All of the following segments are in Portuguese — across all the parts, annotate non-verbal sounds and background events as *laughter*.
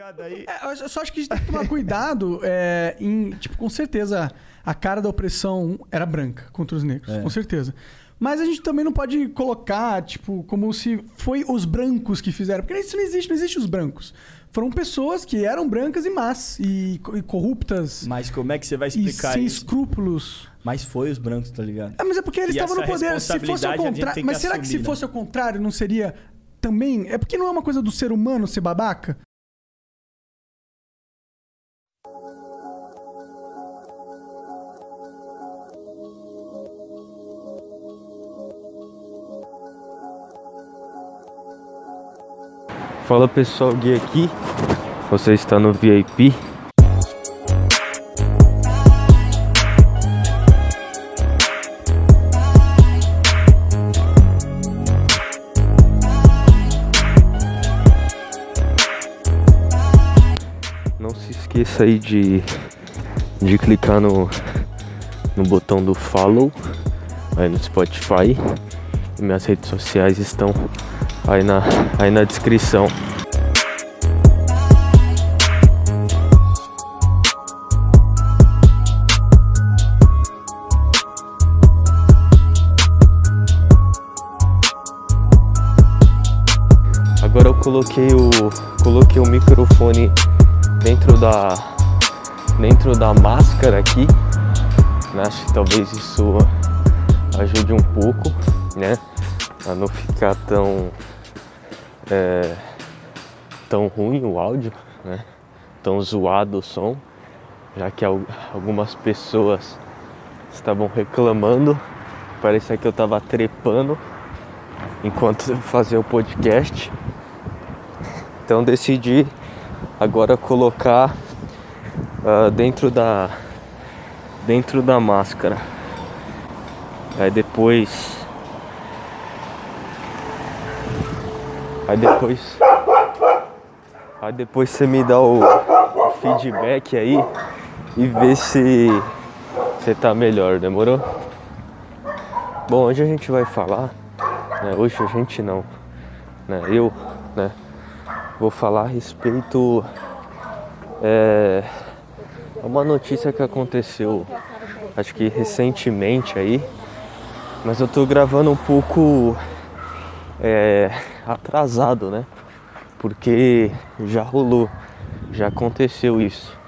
ligado? Aí. É, eu só acho que a gente tem que tomar cuidado é, em. Tipo, com certeza, a cara da opressão era branca contra os negros, É. com certeza. Mas a gente também não pode colocar, tipo, como se foi os brancos que fizeram. Porque isso não existe, não existe os brancos. Foram pessoas que eram brancas e más, e, e corruptas, Mas como é que você vai e explicar sem isso? escrúpulos. Mas foi os brancos, tá ligado? É, mas é porque eles E estavam no poder. Se fosse ao contrário. Mas será que se assumir, né? fosse ao contrário, não seria também? É porque não é uma coisa do ser humano ser babaca? Fala pessoal, Gui aqui. Você está no VIP. Não se esqueça aí de, de clicar no, no botão do follow aí no Spotify. Minhas redes sociais estão aí na, aí na descrição. Agora eu coloquei o coloquei o microfone dentro da dentro da máscara aqui. né? Acho que talvez isso ajude um pouco, né? A não ficar tão é, tão ruim o áudio, né? Tão zoado o som, já que al- algumas pessoas estavam reclamando, parecia que eu tava trepando enquanto fazia o podcast. Então decidi agora colocar ah, dentro da dentro da máscara. Aí depois Aí depois Aí depois você me dá o, feedback aí e vê se você tá melhor, demorou? Bom, hoje a gente vai falar, né, hoje a gente não, né, eu, né, vou falar a respeito é, uma notícia que aconteceu, acho que recentemente aí, mas eu tô gravando um pouco é, atrasado, né? Porque já rolou, já aconteceu isso.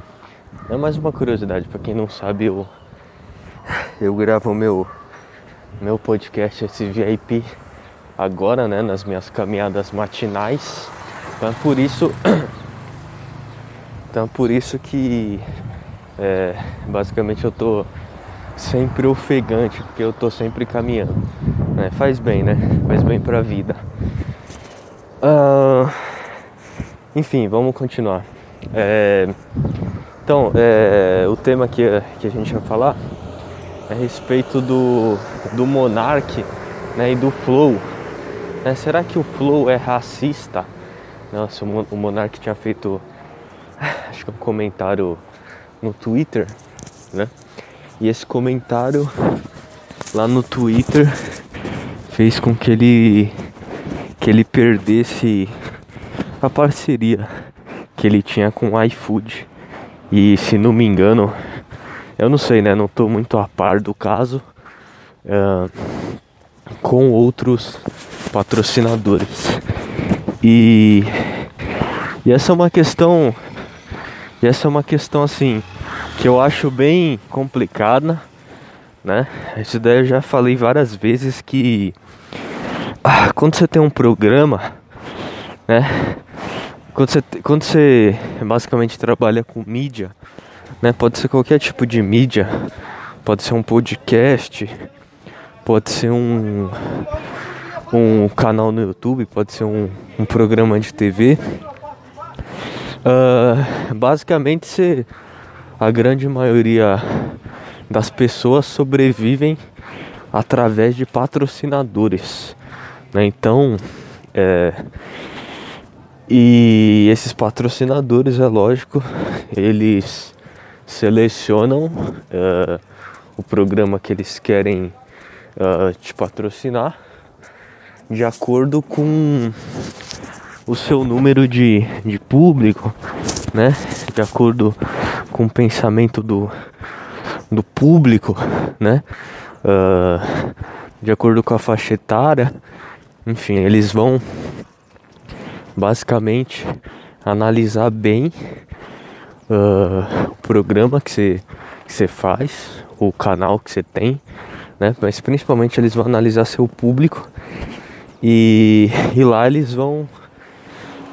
É mais uma curiosidade, pra quem não sabe, eu, eu gravo o meu, meu podcast, esse VIP, agora, né? Nas minhas caminhadas matinais. Então é por isso. Então é por isso que é, basicamente eu tô sempre ofegante, porque eu tô sempre caminhando. Né? Faz bem, né? Faz bem pra vida. Ah, enfim, vamos continuar. É, então, é, o tema que, que a gente vai falar é a respeito do, do Monark né, e do Flow. né? será que o Flow é racista? Nossa, o o Monark tinha feito *sighs* acho que um comentário no Twitter, né? E esse comentário lá no Twitter fez com que ele que ele perdesse a parceria que ele tinha com o iFood. E se não me engano, eu não sei, né? Não tô muito a par do caso. ah, com outros patrocinadores. E, e essa é uma questão. Essa é uma questão assim que eu acho bem complicada, né? Isso daí eu já falei várias vezes que ah, quando você tem um programa, né? Quando você, quando você basicamente trabalha com mídia, né? Pode ser qualquer tipo de mídia, pode ser um podcast, pode ser um, um canal no YouTube, pode ser um, um programa de TV. Ah, basicamente, você, a grande maioria das pessoas sobrevivem através de patrocinadores. né? Então, é, e esses patrocinadores, é lógico, eles selecionam é, o programa que eles querem é, te patrocinar de acordo com o seu número de, de público, né? De acordo com o pensamento do, do público, né? Uh, de acordo com a faixa etária, enfim, eles vão basicamente analisar bem uh, o programa que você faz, o canal que você tem, né? Mas principalmente eles vão analisar seu público e, e lá eles vão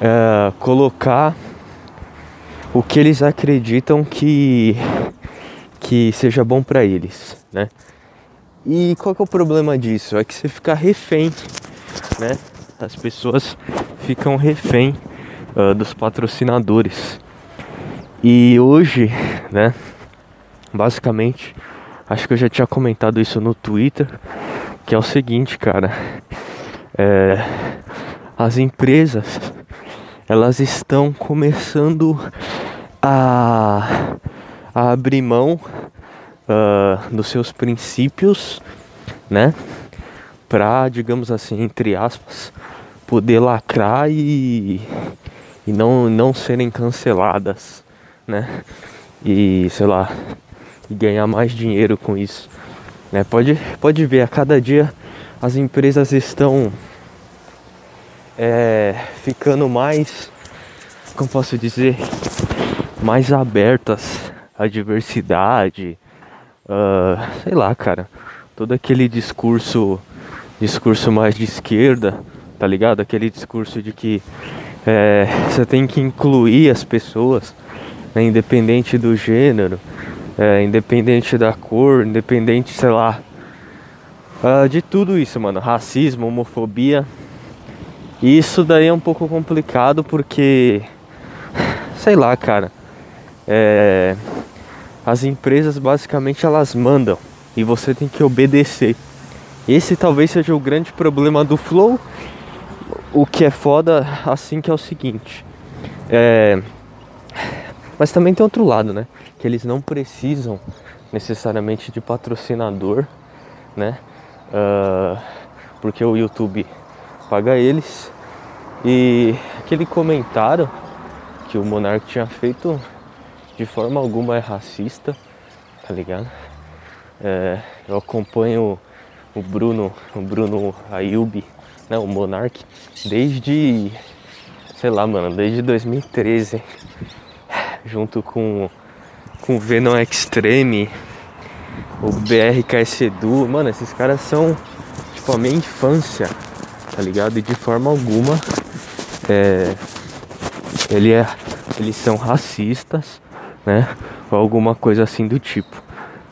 uh, colocar o que eles acreditam que que seja bom para eles, né? E qual que é o problema disso? É que você fica refém, né? As pessoas ficam refém uh, dos patrocinadores. E hoje, né? Basicamente, acho que eu já tinha comentado isso no Twitter, que é o seguinte, cara. É, as empresas elas estão começando a, a abrir mão uh, dos seus princípios, né? Para, digamos assim, entre aspas, poder lacrar e, e não, não serem canceladas, né? E sei lá, e ganhar mais dinheiro com isso. Né? Pode, pode ver, a cada dia as empresas estão é, ficando mais, como posso dizer, mais abertas à diversidade, uh, sei lá, cara, todo aquele discurso, discurso mais de esquerda, tá ligado? Aquele discurso de que é, você tem que incluir as pessoas, né, independente do gênero, é, independente da cor, independente, sei lá, uh, de tudo isso, mano, racismo, homofobia. E isso daí é um pouco complicado porque, sei lá, cara, é, as empresas basicamente elas mandam e você tem que obedecer. Esse talvez seja o grande problema do flow. O que é foda assim que é o seguinte. É... Mas também tem outro lado, né? Que eles não precisam necessariamente de patrocinador, né? Uh, porque o YouTube paga eles. E aquele comentário que o Monark tinha feito de forma alguma é racista, tá ligado? É, eu acompanho o Bruno, o Bruno Ayubi, né, o Monark, desde, sei lá, mano, desde 2013, junto com, com o Venom Extreme, o BRKS Edu, mano, esses caras são, tipo, a minha infância, tá ligado? E de forma alguma, é, ele é, eles são racistas, né? Ou alguma coisa assim do tipo,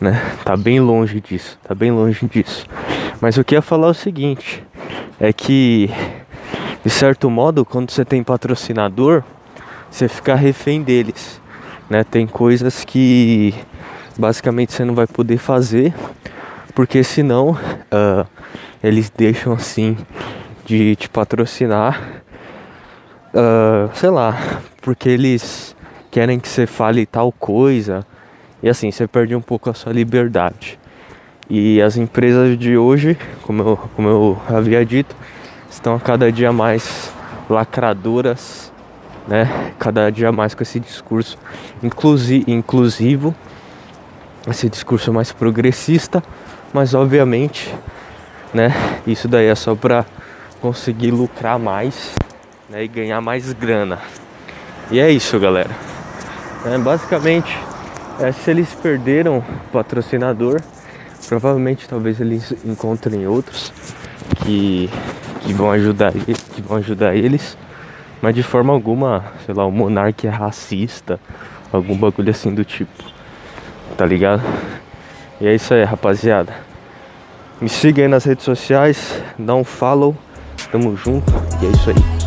né? Tá bem longe disso, tá bem longe disso. Mas o que ia falar é o seguinte, é que de certo modo, quando você tem patrocinador, você fica refém deles, né? Tem coisas que basicamente você não vai poder fazer, porque senão uh, eles deixam assim de te patrocinar, uh, sei lá, porque eles querem que você fale tal coisa. E assim, você perde um pouco a sua liberdade. E as empresas de hoje, como eu, como eu havia dito, estão cada dia mais lacradoras, né? Cada dia mais com esse discurso inclusi inclusivo, esse discurso mais progressista, mas obviamente, né? Isso daí é só para conseguir lucrar mais, né? E ganhar mais grana. E é isso, galera. É, basicamente, é, se eles perderam o patrocinador, provavelmente talvez eles encontrem outros que, que vão ajudar que vão ajudar eles, mas de forma alguma, sei lá, o monarca é racista, algum bagulho assim do tipo. Tá ligado? E é isso aí, rapaziada. Me siga aí nas redes sociais, dá um follow, tamo junto e é isso aí.